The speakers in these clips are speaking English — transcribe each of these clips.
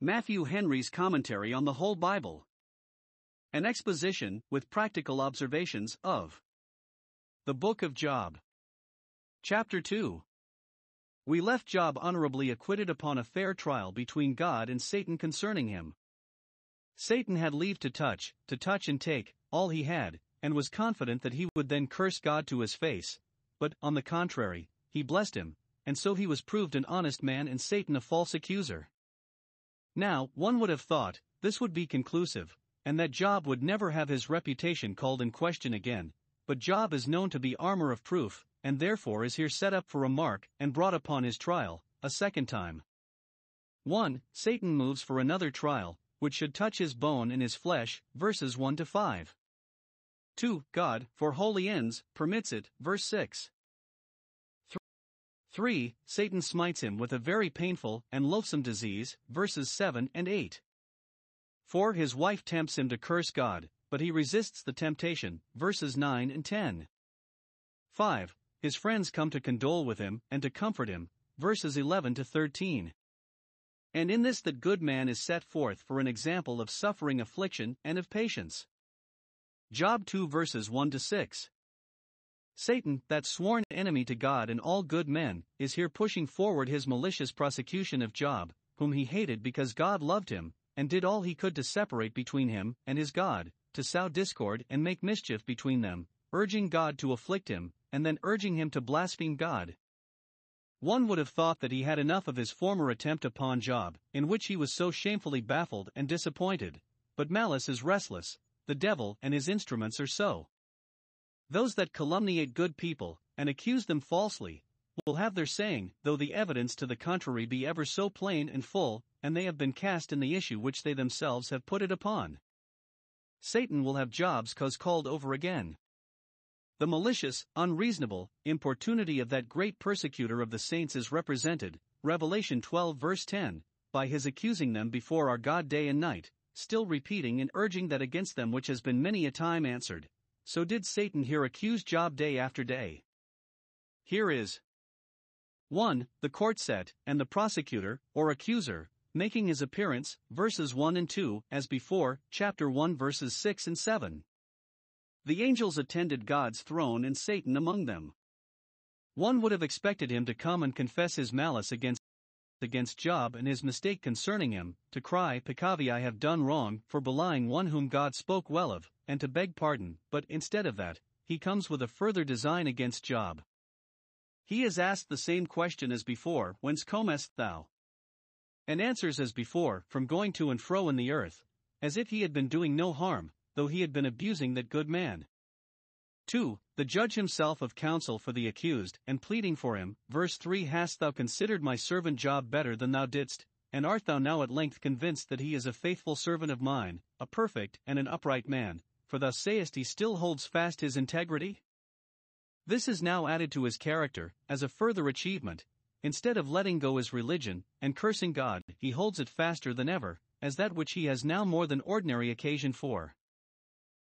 Matthew Henry's Commentary on the Whole Bible. An exposition, with practical observations, of the Book of Job. Chapter 2 We left Job honorably acquitted upon a fair trial between God and Satan concerning him. Satan had leave to touch, to touch and take, all he had, and was confident that he would then curse God to his face, but, on the contrary, he blessed him, and so he was proved an honest man and Satan a false accuser. Now, one would have thought, this would be conclusive, and that Job would never have his reputation called in question again, but Job is known to be armor of proof, and therefore is here set up for a mark and brought upon his trial, a second time. 1. Satan moves for another trial, which should touch his bone and his flesh, verses 1 to 5. 2. God, for holy ends, permits it, verse 6. 3. Satan smites him with a very painful and loathsome disease, verses 7 and 8. 4. His wife tempts him to curse God, but he resists the temptation, verses 9 and 10. 5. His friends come to condole with him and to comfort him, verses 11 to 13. And in this that good man is set forth for an example of suffering affliction and of patience. Job 2 verses 1 to 6. Satan, that sworn enemy to God and all good men, is here pushing forward his malicious prosecution of Job, whom he hated because God loved him, and did all he could to separate between him and his God, to sow discord and make mischief between them, urging God to afflict him, and then urging him to blaspheme God. One would have thought that he had enough of his former attempt upon Job, in which he was so shamefully baffled and disappointed, but malice is restless, the devil and his instruments are so. Those that calumniate good people, and accuse them falsely, will have their saying, though the evidence to the contrary be ever so plain and full, and they have been cast in the issue which they themselves have put it upon. Satan will have Job's cause called over again. The malicious, unreasonable importunity of that great persecutor of the saints is represented, Revelation 12 verse 10, by his accusing them before our God day and night, still repeating and urging that against them which has been many a time answered, so did Satan here accuse Job day after day. Here is 1. The court set, and the prosecutor, or accuser, making his appearance, verses 1 and 2, as before, chapter 1, verses 6 and 7. The angels attended God's throne and Satan among them. One would have expected him to come and confess his malice against against Job and his mistake concerning him, to cry, Peccavi, I have done wrong, for belying one whom God spoke well of, and to beg pardon, but instead of that, he comes with a further design against Job. He is asked the same question as before, Whence comest thou? And answers as before, From going to and fro in the earth, as if he had been doing no harm, though he had been abusing that good man. 2. The judge himself of counsel for the accused, and pleading for him, verse 3 Hast thou considered my servant Job better than thou didst, and art thou now at length convinced that he is a faithful servant of mine, a perfect and an upright man, for thou sayest he still holds fast his integrity? This is now added to his character, as a further achievement. Instead of letting go his religion, and cursing God, he holds it faster than ever, as that which he has now more than ordinary occasion for.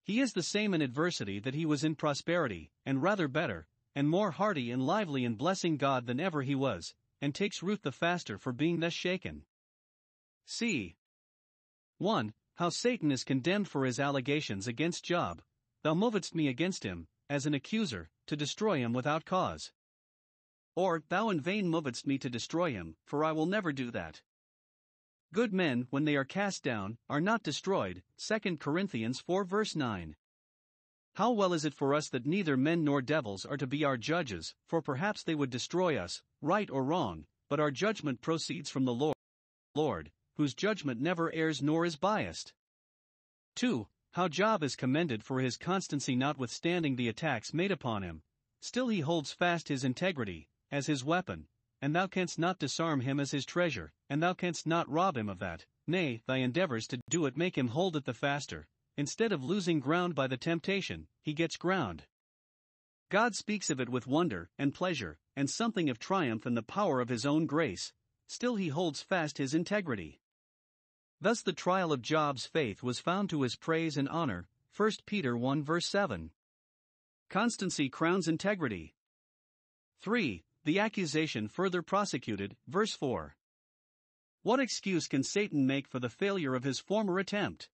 He is the same in adversity that he was in prosperity, and rather better, and more hearty and lively in blessing God than ever he was, and takes root the faster for being thus shaken. See 1. How Satan is condemned for his allegations against Job. Thou movedst me against him, as an accuser, to destroy him without cause. Or, thou in vain movedst me to destroy him, for I will never do that. Good men, when they are cast down, are not destroyed. 2 Corinthians 4 verse 9. How well is it for us that neither men nor devils are to be our judges, for perhaps they would destroy us, right or wrong, but our judgment proceeds from the Lord, Lord, whose judgment never errs nor is biased. 2. How Job is commended for his constancy notwithstanding the attacks made upon him. Still he holds fast his integrity, as his weapon, and thou canst not disarm him as his treasure, and thou canst not rob him of that, nay, thy endeavors to do it make him hold it the faster. Instead of losing ground by the temptation, he gets ground. God speaks of it with wonder and pleasure, and something of triumph in the power of his own grace, still he holds fast his integrity. Thus the trial of Job's faith was found to his praise and honor, 1 Peter 1 verse 7. Constancy crowns integrity. 3 the accusation further prosecuted, verse 4. What excuse can Satan make for the failure of his former attempt?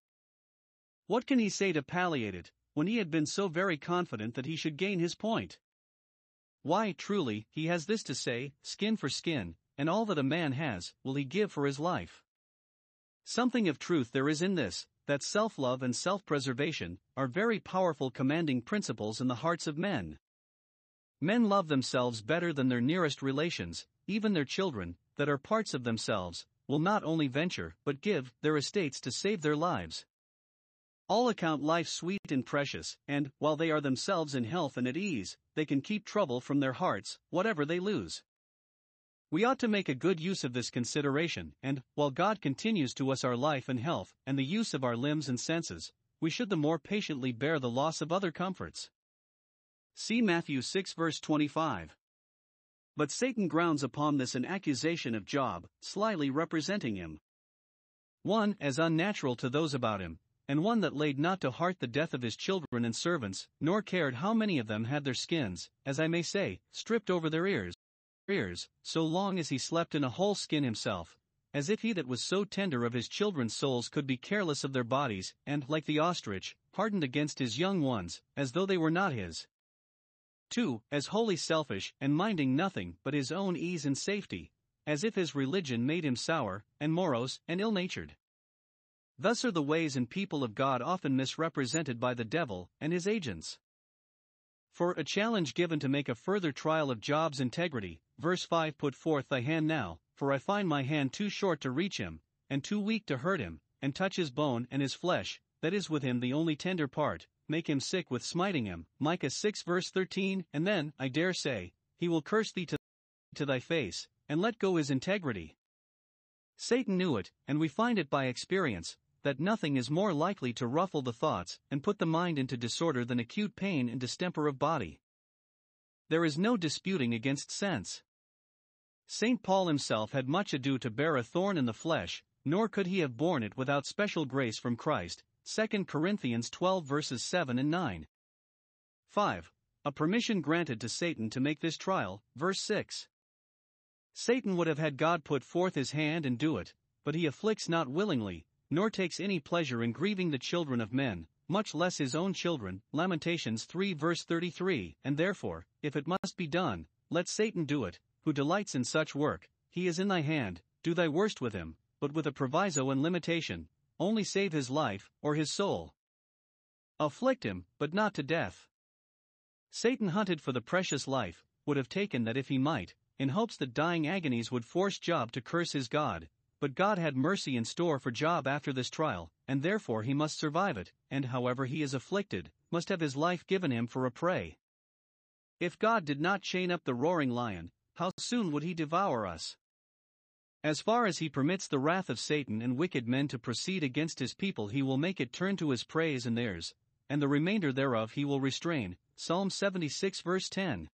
What can he say to palliate it, when he had been so very confident that he should gain his point? Why, truly, he has this to say skin for skin, and all that a man has, will he give for his life. Something of truth there is in this, that self love and self preservation are very powerful commanding principles in the hearts of men. Men love themselves better than their nearest relations, even their children, that are parts of themselves, will not only venture, but give their estates to save their lives. All account life sweet and precious, and, while they are themselves in health and at ease, they can keep trouble from their hearts, whatever they lose. We ought to make a good use of this consideration, and, while God continues to us our life and health, and the use of our limbs and senses, we should the more patiently bear the loss of other comforts. See Matthew 6 verse 25. But Satan grounds upon this an accusation of Job, slyly representing him. One as unnatural to those about him, and one that laid not to heart the death of his children and servants, nor cared how many of them had their skins, as I may say, stripped over their ears, ears, so long as he slept in a whole skin himself, as if he that was so tender of his children's souls could be careless of their bodies, and, like the ostrich, hardened against his young ones, as though they were not his. 2. As wholly selfish, and minding nothing but his own ease and safety, as if his religion made him sour, and morose, and ill natured. Thus are the ways and people of God often misrepresented by the devil and his agents. For a challenge given to make a further trial of Job's integrity, verse 5 Put forth thy hand now, for I find my hand too short to reach him, and too weak to hurt him, and touch his bone and his flesh, that is with him the only tender part, make him sick with smiting him. Micah 6 verse 13, and then, I dare say, he will curse thee to, to thy face, and let go his integrity. Satan knew it, and we find it by experience, that nothing is more likely to ruffle the thoughts and put the mind into disorder than acute pain and distemper of body. There is no disputing against sense. St. Paul himself had much ado to bear a thorn in the flesh, nor could he have borne it without special grace from Christ, 2 Corinthians 12 verses 7 and 9. 5. A permission granted to Satan to make this trial, verse 6. Satan would have had God put forth his hand and do it, but he afflicts not willingly, nor takes any pleasure in grieving the children of men, much less his own children. Lamentations 3 verse 33. And therefore, if it must be done, let Satan do it, who delights in such work, he is in thy hand, do thy worst with him, but with a proviso and limitation, only save his life, or his soul. Afflict him, but not to death. Satan hunted for the precious life, would have taken that if he might, in hopes that dying agonies would force Job to curse his God. But God had mercy in store for Job after this trial, and therefore he must survive it, and however he is afflicted, must have his life given him for a prey. If God did not chain up the roaring lion, how soon would he devour us? As far as he permits the wrath of Satan and wicked men to proceed against his people, he will make it turn to his praise and theirs, and the remainder thereof he will restrain. Psalm 76 verse 10.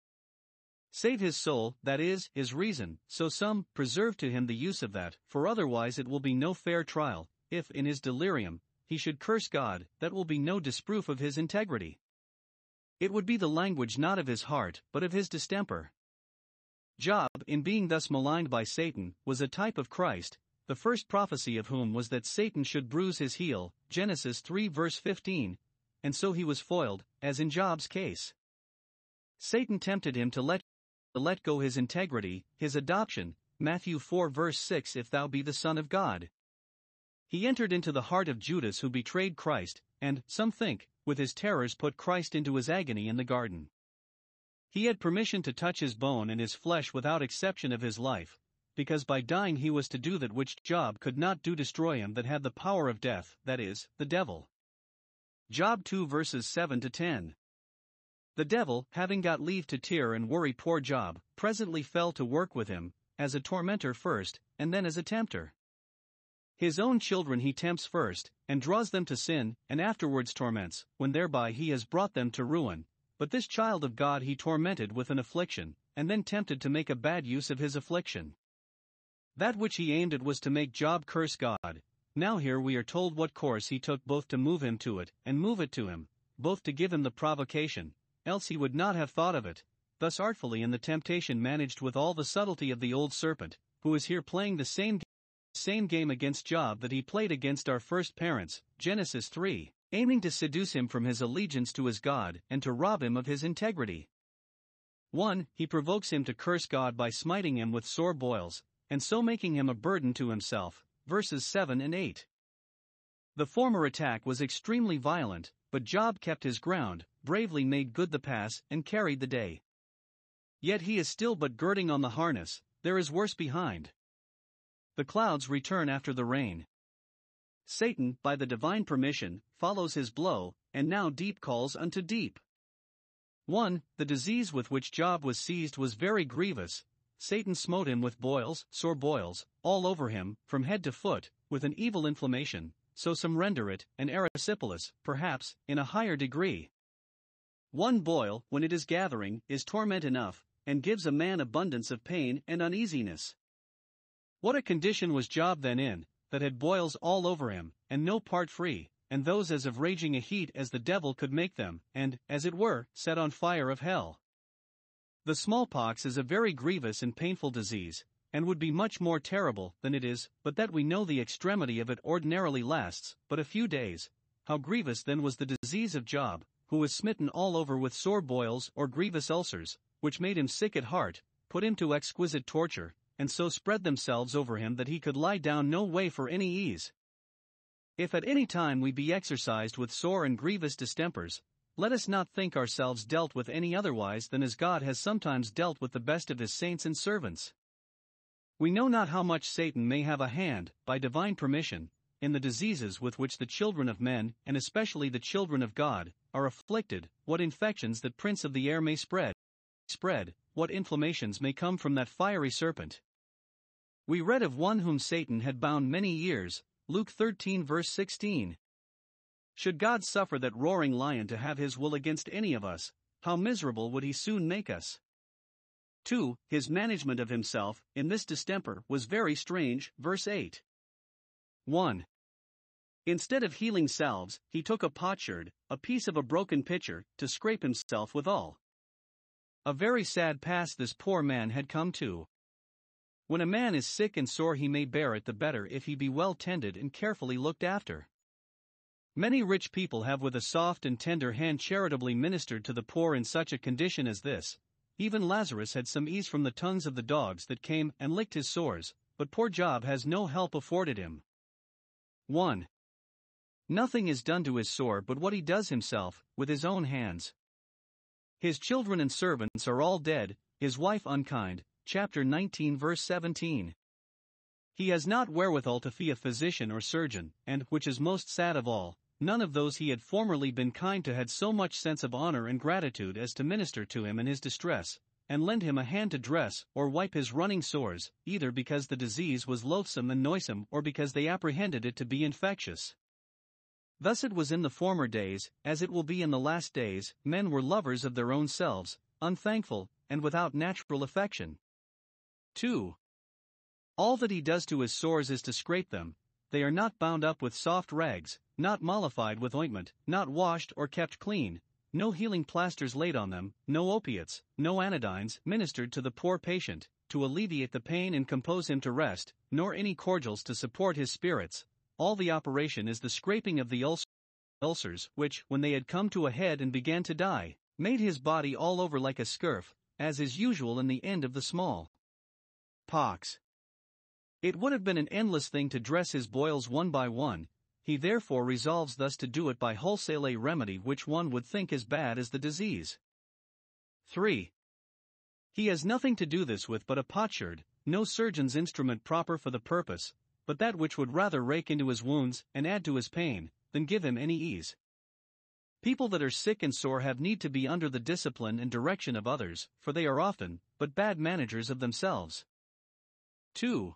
Save his soul, that is, his reason, so some preserve to him the use of that, for otherwise it will be no fair trial, if, in his delirium, he should curse God, that will be no disproof of his integrity. It would be the language not of his heart, but of his distemper. Job, in being thus maligned by Satan, was a type of Christ, the first prophecy of whom was that Satan should bruise his heel, Genesis 3 verse 15, and so he was foiled, as in Job's case. Satan tempted him to let, let go his integrity, his adoption, Matthew 4 verse 6 If thou be the Son of God. He entered into the heart of Judas who betrayed Christ, and, some think, with his terrors put Christ into his agony in the garden. He had permission to touch his bone and his flesh without exception of his life, because by dying he was to do that which Job could not do destroy him that had the power of death, that is, the devil. Job 2 verses 7 to 10. The devil, having got leave to tear and worry poor Job, presently fell to work with him, as a tormentor first, and then as a tempter. His own children he tempts first, and draws them to sin, and afterwards torments, when thereby he has brought them to ruin, but this child of God he tormented with an affliction, and then tempted to make a bad use of his affliction. That which he aimed at was to make Job curse God. Now here we are told what course he took both to move him to it, and move it to him, both to give him the provocation, else he would not have thought of it, thus artfully in the temptation managed with all the subtlety of the old serpent, who is here playing the same same game against Job that he played against our first parents, Genesis 3, aiming to seduce him from his allegiance to his God and to rob him of his integrity. 1. He provokes him to curse God by smiting him with sore boils, and so making him a burden to himself. Verses 7 and 8. The former attack was extremely violent, but Job kept his ground, bravely made good the pass, and carried the day. Yet he is still but girding on the harness, there is worse behind. The clouds return after the rain. Satan, by the divine permission, follows his blow, and now deep calls unto deep. 1. The disease with which Job was seized was very grievous. Satan smote him with boils, sore boils, all over him, from head to foot, with an evil inflammation, so some render it an erysipelas, perhaps, in a higher degree. One boil, when it is gathering, is torment enough, and gives a man abundance of pain and uneasiness. What a condition was Job then in, that had boils all over him, and no part free, and those as of raging a heat as the devil could make them, and, as it were, set on fire of hell. The smallpox is a very grievous and painful disease, and would be much more terrible than it is, but that we know the extremity of it ordinarily lasts but a few days. How grievous then was the disease of Job, who was smitten all over with sore boils or grievous ulcers, which made him sick at heart, put him to exquisite torture, and so spread themselves over him that he could lie down no way for any ease. If at any time we be exercised with sore and grievous distempers, let us not think ourselves dealt with any otherwise than as God has sometimes dealt with the best of his saints and servants. We know not how much Satan may have a hand, by divine permission, in the diseases with which the children of men, and especially the children of God, are afflicted, what infections that prince of the air may spread, spread, what inflammations may come from that fiery serpent. We read of one whom Satan had bound many years, Luke 13 verse 16. Should God suffer that roaring lion to have his will against any of us, how miserable would he soon make us? 2. His management of himself, in this distemper, was very strange. Verse 8. 1. Instead of healing salves, he took a potsherd, a piece of a broken pitcher, to scrape himself withal. A very sad pass this poor man had come to. When a man is sick and sore, he may bear it the better if he be well tended and carefully looked after. Many rich people have with a soft and tender hand charitably ministered to the poor in such a condition as this. Even Lazarus had some ease from the tongues of the dogs that came and licked his sores, but poor Job has no help afforded him. 1. Nothing is done to his sore but what he does himself, with his own hands. His children and servants are all dead, his wife unkind, chapter 19, verse 17. He has not wherewithal to fee a physician or surgeon, and, which is most sad of all, none of those he had formerly been kind to had so much sense of honor and gratitude as to minister to him in his distress, and lend him a hand to dress or wipe his running sores, either because the disease was loathsome and noisome or because they apprehended it to be infectious. Thus it was in the former days, as it will be in the last days, men were lovers of their own selves, unthankful, and without natural affection. 2. All that he does to his sores is to scrape them, they are not bound up with soft rags, not mollified with ointment, not washed or kept clean, no healing plasters laid on them, no opiates, no anodynes ministered to the poor patient, to alleviate the pain and compose him to rest, nor any cordials to support his spirits. All the operation is the scraping of the ulcers, which, when they had come to a head and began to die, made his body all over like a scurf, as is usual in the end of the small pox. It would have been an endless thing to dress his boils one by one, he therefore resolves thus to do it by wholesale a remedy which one would think as bad as the disease. 3. He has nothing to do this with but a potsherd, no surgeon's instrument proper for the purpose, but that which would rather rake into his wounds and add to his pain, than give him any ease. People that are sick and sore have need to be under the discipline and direction of others, for they are often, but bad managers of themselves. 2.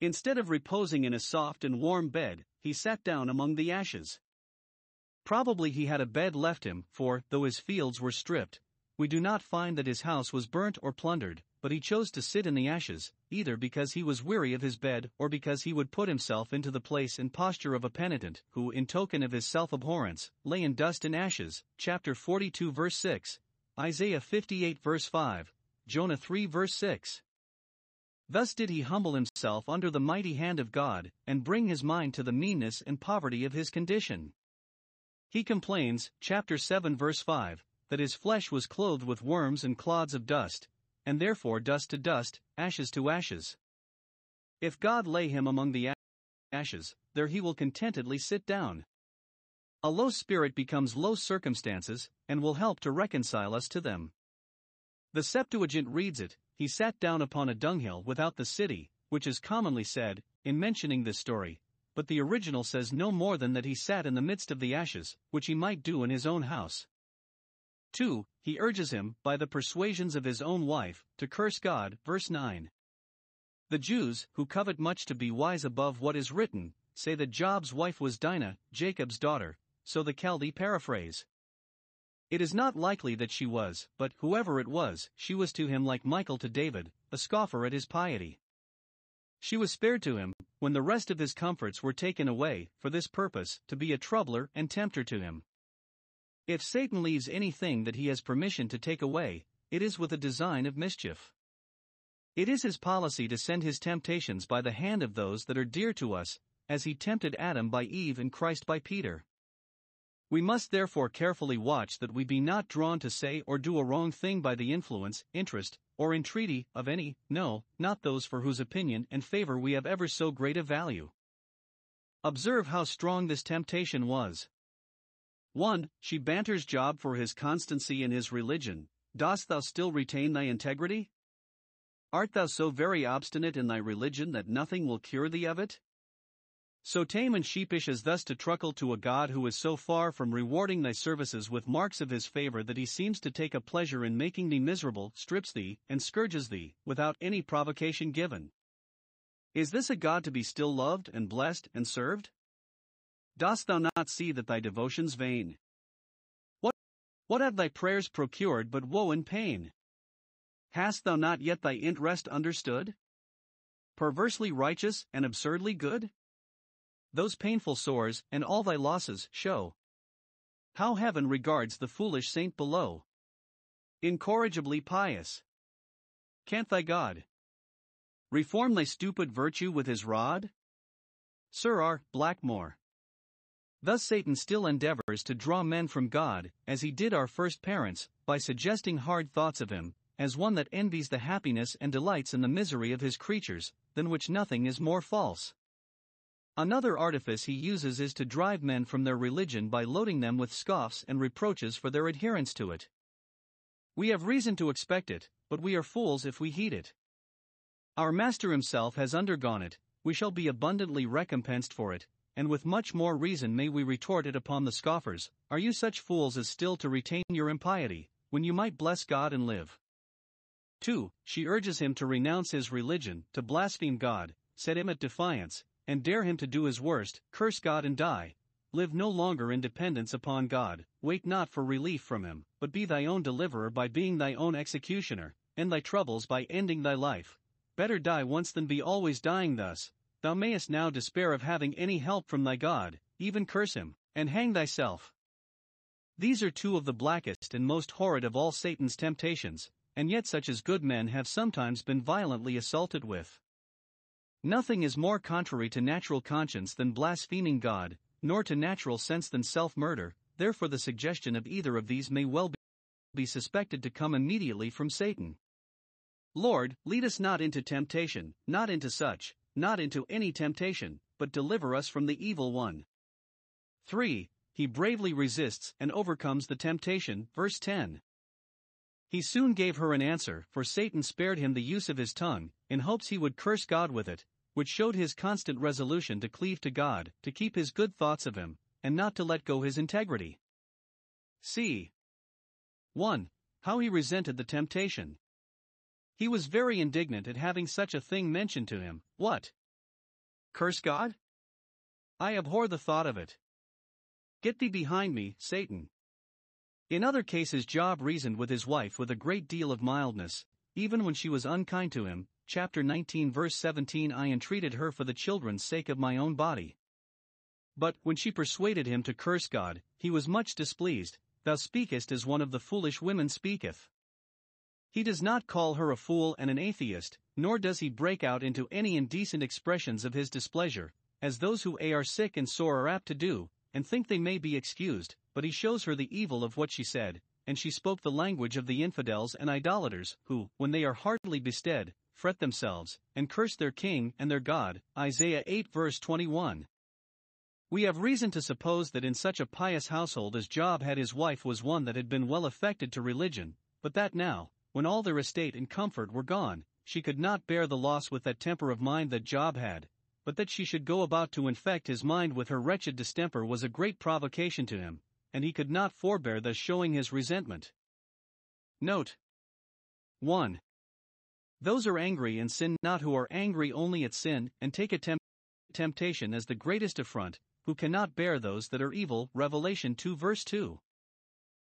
Instead of reposing in a soft and warm bed, he sat down among the ashes. Probably he had a bed left him, for, though his fields were stripped, we do not find that his house was burnt or plundered, but he chose to sit in the ashes, either because he was weary of his bed or because he would put himself into the place and posture of a penitent, who, in token of his self abhorrence, lay in dust and ashes. Chapter 42, verse 6, Isaiah 58, verse 5, Jonah 3, verse 6. Thus did he humble himself under the mighty hand of God, and bring his mind to the meanness and poverty of his condition. He complains, chapter 7, verse 5, that his flesh was clothed with worms and clods of dust, and therefore dust to dust, ashes to ashes. If God lay him among the ashes, there he will contentedly sit down. A low spirit becomes low circumstances, and will help to reconcile us to them. The Septuagint reads it, he sat down upon a dunghill without the city, which is commonly said, in mentioning this story, but the original says no more than that he sat in the midst of the ashes, which he might do in his own house. 2. He urges him, by the persuasions of his own wife, to curse God, verse 9. The Jews, who covet much to be wise above what is written, say that Job's wife was Dinah, Jacob's daughter, so the Chaldee paraphrase. It is not likely that she was, but whoever it was, she was to him like Michal to David, a scoffer at his piety. She was spared to him, when the rest of his comforts were taken away, for this purpose, to be a troubler and tempter to him. If Satan leaves anything that he has permission to take away, it is with a design of mischief. It is his policy to send his temptations by the hand of those that are dear to us, as he tempted Adam by Eve and Christ by Peter. We must therefore carefully watch that we be not drawn to say or do a wrong thing by the influence, interest, or entreaty of any, no, not those for whose opinion and favor we have ever so great a value. Observe how strong this temptation was. 1. She banters Job for his constancy in his religion. Dost thou still retain thy integrity? Art thou so very obstinate in thy religion that nothing will cure thee of it? So tame and sheepish as thus to truckle to a God who is so far from rewarding thy services with marks of his favor that he seems to take a pleasure in making thee miserable, strips thee, and scourges thee, without any provocation given. Is this a God to be still loved and blessed and served? Dost thou not see that thy devotion's vain? What, what have thy prayers procured but woe and pain? Hast thou not yet thy interest understood? Perversely righteous and absurdly good? those painful sores and all thy losses show how heaven regards the foolish saint below. Incorrigibly pious. Can't thy God reform thy stupid virtue with his rod? Sir R. Blackmore. Thus Satan still endeavors to draw men from God, as he did our first parents, by suggesting hard thoughts of him, as one that envies the happiness and delights in the misery of his creatures, than which nothing is more false. Another artifice he uses is to drive men from their religion by loading them with scoffs and reproaches for their adherence to it. We have reason to expect it, but we are fools if we heed it. Our Master himself has undergone it, we shall be abundantly recompensed for it, and with much more reason may we retort it upon the scoffers Are you such fools as still to retain your impiety, when you might bless God and live? 2. She urges him to renounce his religion, to blaspheme God, set him at defiance, and dare him to do his worst, curse God and die. Live no longer in dependence upon God, wait not for relief from him, but be thy own deliverer by being thy own executioner, end thy troubles by ending thy life. Better die once than be always dying thus. Thou mayest now despair of having any help from thy God, even curse him, and hang thyself. These are two of the blackest and most horrid of all Satan's temptations, and yet such as good men have sometimes been violently assaulted with. Nothing is more contrary to natural conscience than blaspheming God, nor to natural sense than self murder, therefore, the suggestion of either of these may well be suspected to come immediately from Satan. Lord, lead us not into temptation, not into such, not into any temptation, but deliver us from the evil one. 3. He bravely resists and overcomes the temptation, verse 10. He soon gave her an answer, for Satan spared him the use of his tongue, in hopes he would curse God with it, which showed his constant resolution to cleave to God, to keep his good thoughts of him, and not to let go his integrity. C. 1. How he resented the temptation. He was very indignant at having such a thing mentioned to him. What? Curse God? I abhor the thought of it. Get thee behind me, Satan. In other cases, Job reasoned with his wife with a great deal of mildness, even when she was unkind to him, chapter 19, verse 17 I entreated her for the children's sake of my own body. But, when she persuaded him to curse God, he was much displeased, Thou speakest as one of the foolish women speaketh. He does not call her a fool and an atheist, nor does he break out into any indecent expressions of his displeasure, as those who are sick and sore are apt to do, and think they may be excused, but he shows her the evil of what she said, and she spoke the language of the infidels and idolaters, who, when they are heartily bestead, fret themselves, and curse their king and their God. Isaiah 8 verse 21. We have reason to suppose that in such a pious household as Job had his wife was one that had been well affected to religion, but that now, when all their estate and comfort were gone, she could not bear the loss with that temper of mind that Job had, but that she should go about to infect his mind with her wretched distemper was a great provocation to him, and he could not forbear thus showing his resentment. Note 1. Those are angry and sin not who are angry only at sin and take a temp- temptation as the greatest affront, who cannot bear those that are evil. Revelation 2 verse 2.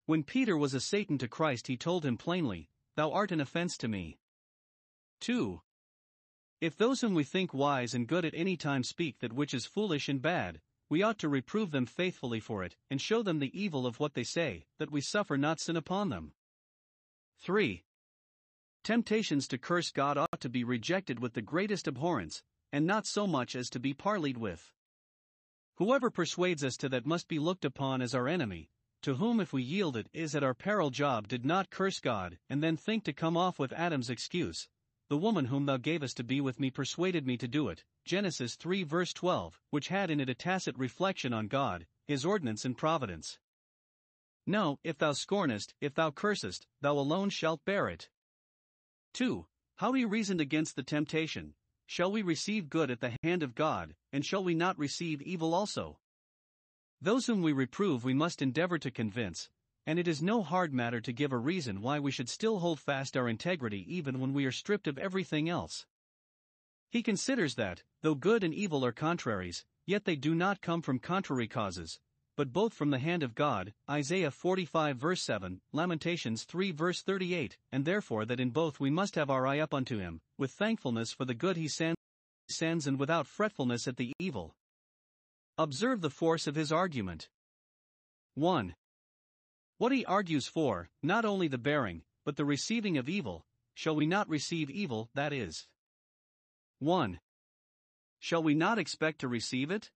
When Peter was a Satan to Christ, he told him plainly, Thou art an offense to me. 2. If those whom we think wise and good at any time speak that which is foolish and bad, we ought to reprove them faithfully for it, and show them the evil of what they say, that we suffer not sin upon them. 3. Temptations to curse God ought to be rejected with the greatest abhorrence, and not so much as to be parleyed with. Whoever persuades us to that must be looked upon as our enemy, to whom if we yield it is at our peril Job did not curse God and then think to come off with Adam's excuse. The woman whom thou gavest to be with me persuaded me to do it. Genesis 3 verse 12, which had in it a tacit reflection on God, his ordinance and providence. No, if thou scornest, if thou cursest, thou alone shalt bear it. 2. How he reasoned against the temptation, Shall we receive good at the hand of God, and shall we not receive evil also? Those whom we reprove we must endeavor to convince, and it is no hard matter to give a reason why we should still hold fast our integrity even when we are stripped of everything else. He considers that, though good and evil are contraries, yet they do not come from contrary causes, but both from the hand of God, Isaiah 45 verse 7, Lamentations 3 verse 38, and therefore that in both we must have our eye up unto him, with thankfulness for the good he sends, sends and without fretfulness at the evil. Observe the force of his argument. 1. What he argues for, not only the bearing, but the receiving of evil, shall we not receive evil, that is. 1. Shall we not expect to receive it?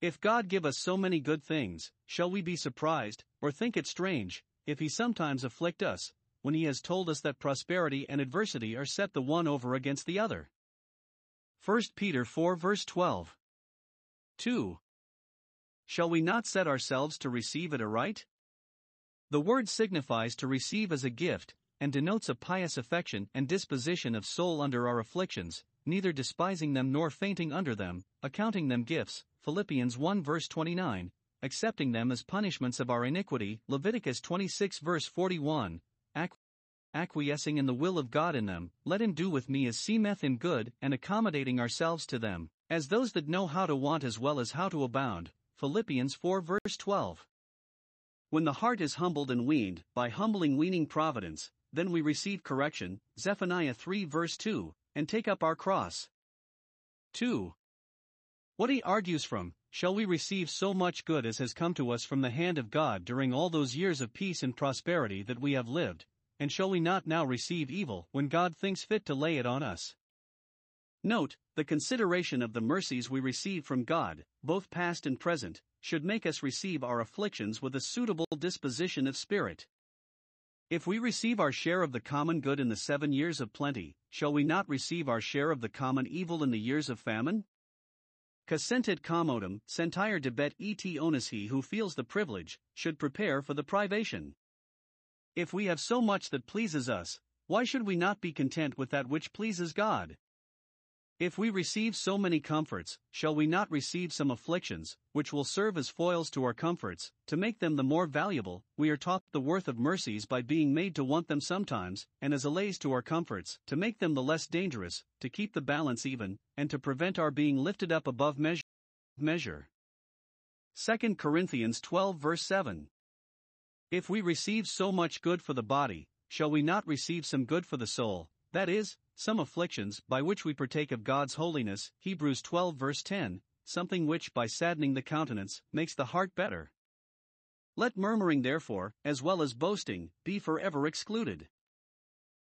If God give us so many good things, shall we be surprised, or think it strange, if He sometimes afflict us, when He has told us that prosperity and adversity are set the one over against the other? 1 Peter 4 verse 12. 2. Shall we not set ourselves to receive it aright? The word signifies to receive as a gift, and denotes a pious affection and disposition of soul under our afflictions, neither despising them nor fainting under them, accounting them gifts, Philippians 1 verse 29, accepting them as punishments of our iniquity, Leviticus 26 verse 41, acquiescing in the will of God in them, let him do with me as seemeth him good, and accommodating ourselves to them, as those that know how to want as well as how to abound, Philippians 4 verse 12. When the heart is humbled and weaned, by humbling weaning providence, then we receive correction, Zephaniah 3 verse 2, and take up our cross. 2. What he argues from, shall we receive so much good as has come to us from the hand of God during all those years of peace and prosperity that we have lived, and shall we not now receive evil when God thinks fit to lay it on us? Note, the consideration of the mercies we receive from God, both past and present, should make us receive our afflictions with a suitable disposition of spirit. If we receive our share of the common good in the seven years of plenty, shall we not receive our share of the common evil in the years of famine? Consented commodum, sentire debet et onus he who feels the privilege, should prepare for the privation. If we have so much that pleases us, why should we not be content with that which pleases God? If we receive so many comforts, shall we not receive some afflictions, which will serve as foils to our comforts, to make them the more valuable? We are taught the worth of mercies by being made to want them sometimes, and as allays to our comforts, to make them the less dangerous, to keep the balance even, and to prevent our being lifted up above measure. measure. 2 Corinthians 12 verse 7. If we receive so much good for the body, shall we not receive some good for the soul, that is, some afflictions by which we partake of God's holiness, Hebrews 12 verse 10, something which by saddening the countenance makes the heart better. Let murmuring therefore, as well as boasting, be forever excluded.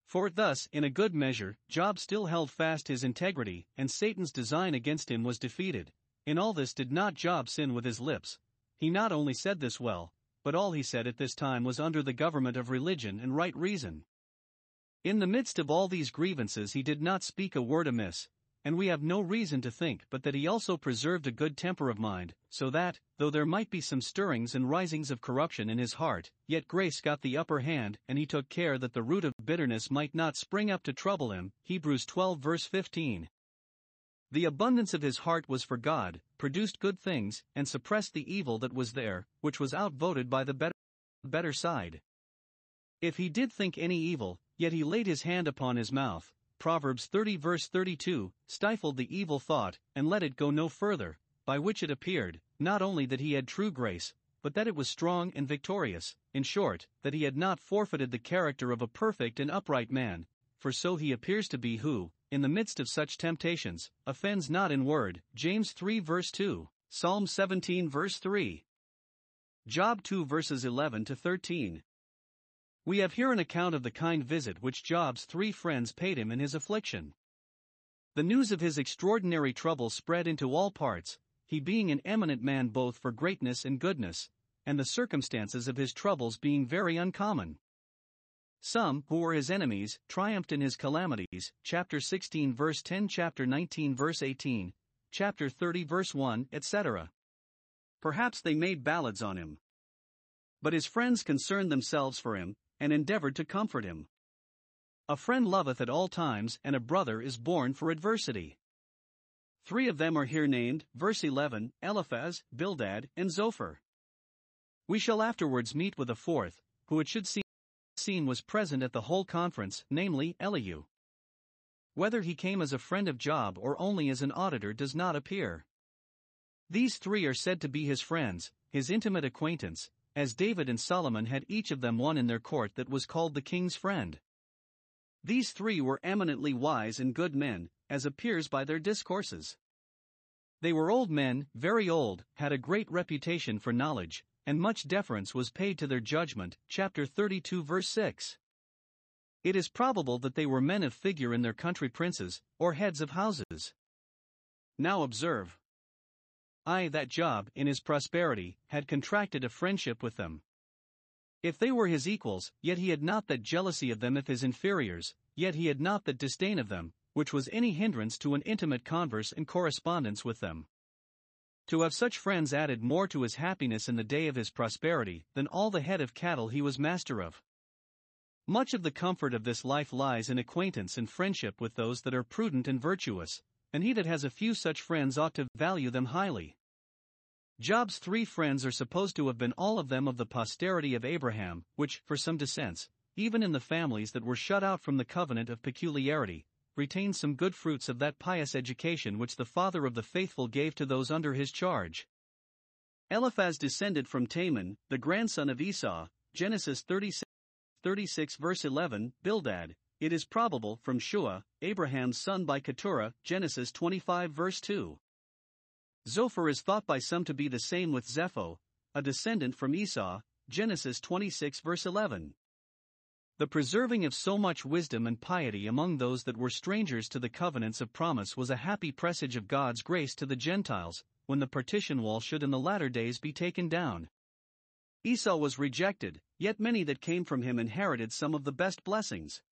For thus, in a good measure, Job still held fast his integrity, and Satan's design against him was defeated. In all this did not Job sin with his lips. He not only said this well, but all he said at this time was under the government of religion and right reason. In the midst of all these grievances, he did not speak a word amiss, and we have no reason to think but that he also preserved a good temper of mind, so that, though there might be some stirrings and risings of corruption in his heart, yet grace got the upper hand, and he took care that the root of bitterness might not spring up to trouble him. Hebrews 12 verse 15. The abundance of his heart was for God, produced good things, and suppressed the evil that was there, which was outvoted by the better, better side. If he did think any evil, yet he laid his hand upon his mouth, Proverbs 30 verse 32, stifled the evil thought, and let it go no further, by which it appeared, not only that he had true grace, but that it was strong and victorious, in short, that he had not forfeited the character of a perfect and upright man, for so he appears to be who, in the midst of such temptations, offends not in word. James 3 verse 2, Psalm 17 verse 3. Job 2 verses 11 to 13. We have here an account of the kind visit which Job's three friends paid him in his affliction. The news of his extraordinary trouble spread into all parts, he being an eminent man both for greatness and goodness, and the circumstances of his troubles being very uncommon. Some, who were his enemies, triumphed in his calamities, chapter 16 verse 10, chapter 19 verse 18, chapter 30 verse 1, etc. Perhaps they made ballads on him. But his friends concerned themselves for him, and endeavored to comfort him. A friend loveth at all times, and a brother is born for adversity. Three of them are here named, verse 11 Eliphaz, Bildad, and Zophar. We shall afterwards meet with a fourth, who it should seem was present at the whole conference, namely Elihu. Whether he came as a friend of Job or only as an auditor does not appear. These three are said to be his friends, his intimate acquaintance, as David and Solomon had each of them one in their court that was called the king's friend. These three were eminently wise and good men, as appears by their discourses. They were old men, very old, had a great reputation for knowledge, and much deference was paid to their judgment. Chapter 32, verse 6. It is probable that they were men of figure in their country princes, or heads of houses. Now observe. I, that Job, in his prosperity, had contracted a friendship with them. If they were his equals, yet he had not that jealousy of them if his inferiors, yet he had not that disdain of them, which was any hindrance to an intimate converse and correspondence with them. To have such friends added more to his happiness in the day of his prosperity than all the head of cattle he was master of. Much of the comfort of this life lies in acquaintance and friendship with those that are prudent and virtuous, and he that has a few such friends ought to value them highly. Job's three friends are supposed to have been all of them of the posterity of Abraham, which, for some descents, even in the families that were shut out from the covenant of peculiarity, retained some good fruits of that pious education which the father of the faithful gave to those under his charge. Eliphaz descended from Teman, the grandson of Esau, Genesis 36, 36 verse 11, Bildad, it is probable from Shuah, Abraham's son by Keturah, Genesis 25 verse 2. Zophar is thought by some to be the same with Zepho, a descendant from Esau, Genesis 26 verse 11. The preserving of so much wisdom and piety among those that were strangers to the covenants of promise was a happy presage of God's grace to the Gentiles, when the partition wall should in the latter days be taken down. Esau was rejected, yet many that came from him inherited some of the best blessings.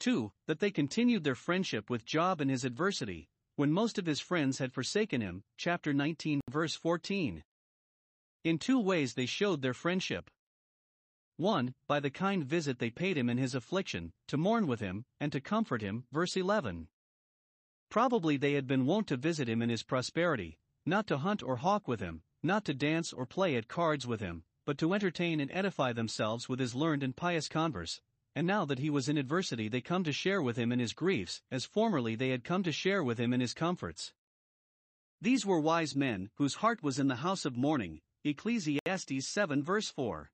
2. That they continued their friendship with Job in his adversity, when most of his friends had forsaken him. Chapter 19, verse 14. In two ways they showed their friendship. 1. By the kind visit they paid him in his affliction, to mourn with him, and to comfort him. Verse 11. Probably they had been wont to visit him in his prosperity, not to hunt or hawk with him, not to dance or play at cards with him, but to entertain and edify themselves with his learned and pious converse, and now that he was in adversity, they come to share with him in his griefs, as formerly they had come to share with him in his comforts. These were wise men, whose heart was in the house of mourning. Ecclesiastes 7 verse 4.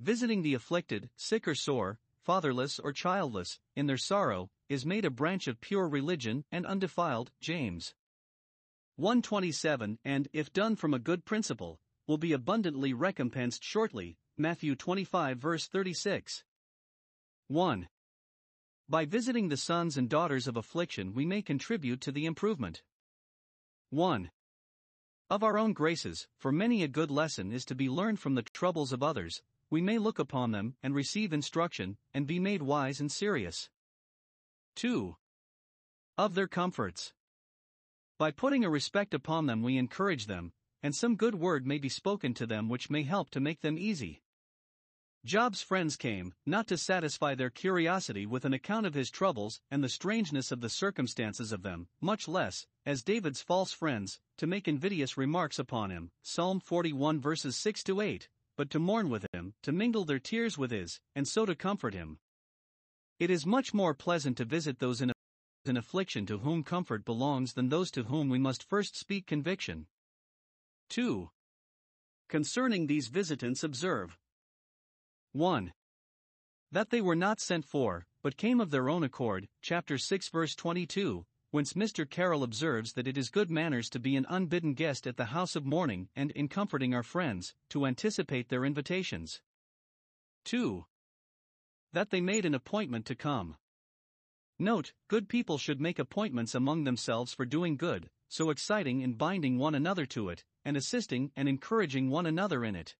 Visiting the afflicted, sick or sore, fatherless or childless, in their sorrow, is made a branch of pure religion and undefiled. James 127 and, if done from a good principle, will be abundantly recompensed shortly. Matthew 25 verse 36. 1. By visiting the sons and daughters of affliction, we may contribute to the improvement. 1. Of our own graces, for many a good lesson is to be learned from the troubles of others, we may look upon them and receive instruction, and be made wise and serious. 2. Of their comforts. By putting a respect upon them, we encourage them, and some good word may be spoken to them which may help to make them easy. Job's friends came, not to satisfy their curiosity with an account of his troubles and the strangeness of the circumstances of them, much less, as David's false friends, to make invidious remarks upon him. Psalm 41 verses 6 to 8, but to mourn with him, to mingle their tears with his, and so to comfort him. It is much more pleasant to visit those in affliction to whom comfort belongs than those to whom we must first speak conviction. 2. Concerning these visitants, observe 1. That they were not sent for, but came of their own accord, chapter 6, verse 22, whence Mr. Caryl observes that it is good manners to be an unbidden guest at the house of mourning and, in comforting our friends, to anticipate their invitations. 2. That they made an appointment to come. Note, good people should make appointments among themselves for doing good, so exciting and binding one another to it, and assisting and encouraging one another in it.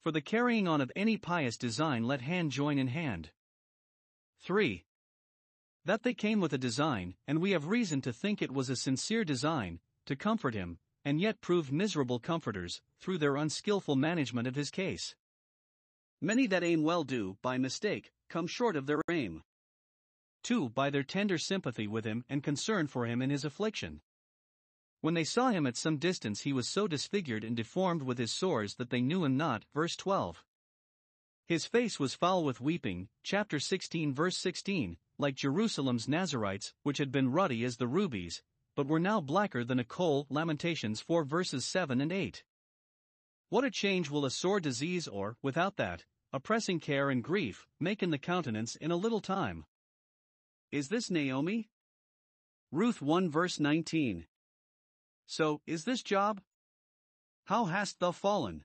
For the carrying on of any pious design, let hand join in hand. 3. That they came with a design, and we have reason to think it was a sincere design, to comfort him, and yet proved miserable comforters, through their unskilful management of his case. Many that aim well do, by mistake, come short of their aim. 2. By their tender sympathy with him and concern for him in his affliction. When they saw him at some distance, he was so disfigured and deformed with his sores that they knew him not. Verse 12. His face was foul with weeping, chapter 16, verse 16, like Jerusalem's Nazarites, which had been ruddy as the rubies, but were now blacker than a coal. Lamentations 4 verses 7 and 8. What a change will a sore disease or, without that, oppressing care and grief, make in the countenance in a little time. Is this Naomi? Ruth 1 verse 19. So, is this Job? How hast thou fallen?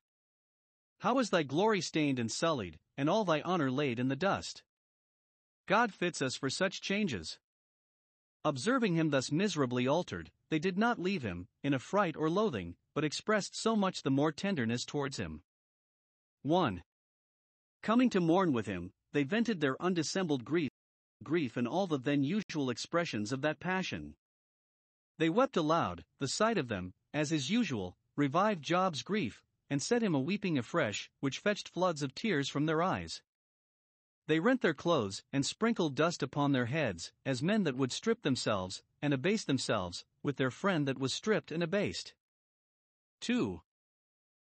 How is thy glory stained and sullied, and all thy honor laid in the dust? God fits us for such changes. Observing him thus miserably altered, they did not leave him, in affright or loathing, but expressed so much the more tenderness towards him. 1. Coming to mourn with him, they vented their undissembled grief grief and all the then usual expressions of that passion. They wept aloud, the sight of them, as is usual, revived Job's grief, and set him a weeping afresh, which fetched floods of tears from their eyes. They rent their clothes, and sprinkled dust upon their heads, as men that would strip themselves, and abase themselves, with their friend that was stripped and abased. 2.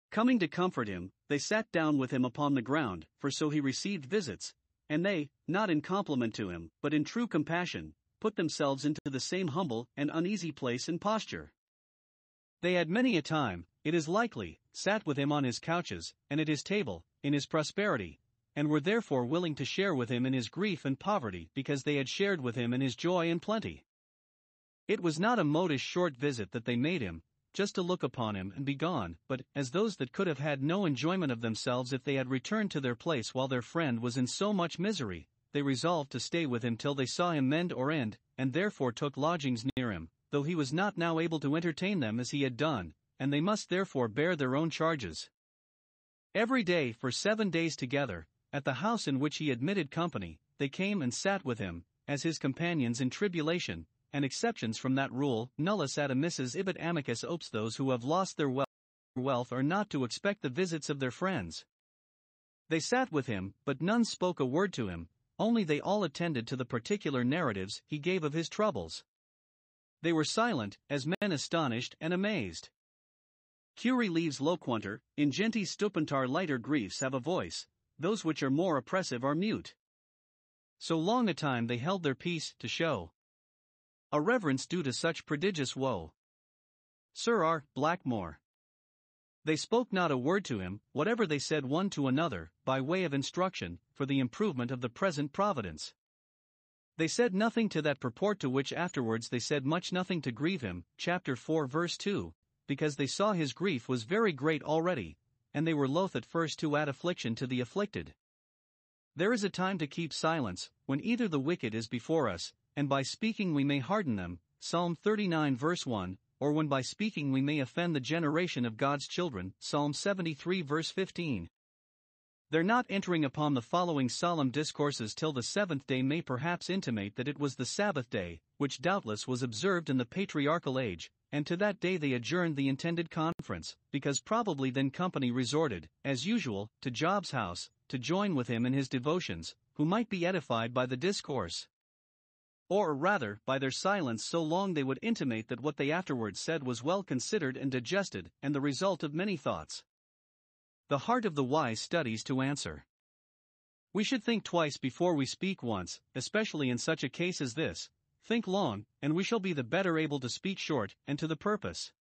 Coming to comfort him, they sat down with him upon the ground, for so he received visits, and they, not in compliment to him, but in true compassion, put themselves into the same humble and uneasy place and posture. They had many a time, it is likely, sat with him on his couches, and at his table, in his prosperity, and were therefore willing to share with him in his grief and poverty because they had shared with him in his joy and plenty. It was not a modish short visit that they made him, just to look upon him and be gone, but, as those that could have had no enjoyment of themselves if they had returned to their place while their friend was in so much misery, they resolved to stay with him till they saw him mend or end, and therefore took lodgings near him, though he was not now able to entertain them as he had done, and they must therefore bear their own charges. Every day, for seven days together, at the house in which he admitted company, they came and sat with him, as his companions in tribulation, and exceptions from that rule, nullus ad ibit amicus opes those who have lost their wealth are not to expect the visits of their friends. They sat with him, but none spoke a word to him, only they all attended to the particular narratives he gave of his troubles. They were silent, as men astonished and amazed. Curie leaves loquuntur, ingenti stupentar lighter griefs have a voice, those which are more oppressive are mute. So long a time they held their peace to show a reverence due to such prodigious woe. Sir R. Blackmore. They spoke not a word to him, whatever they said one to another, by way of instruction, for the improvement of the present providence. They said nothing to that purport to which afterwards they said much nothing to grieve him, chapter 4 verse 2, because they saw his grief was very great already, and they were loath at first to add affliction to the afflicted. There is a time to keep silence, when either the wicked is before us, and by speaking we may harden them, Psalm 39 verse 1, or when by speaking we may offend the generation of God's children, Psalm 73 verse 15. Their not entering upon the following solemn discourses till the seventh day may perhaps intimate that it was the Sabbath day, which doubtless was observed in the patriarchal age, and to that day they adjourned the intended conference, because probably then company resorted, as usual, to Job's house, to join with him in his devotions, who might be edified by the discourse. Or rather, by their silence so long they would intimate that what they afterwards said was well considered and digested, and the result of many thoughts. The heart of the wise studies to answer. We should think twice before we speak once, especially in such a case as this. Think long, and we shall be the better able to speak short and to the purpose.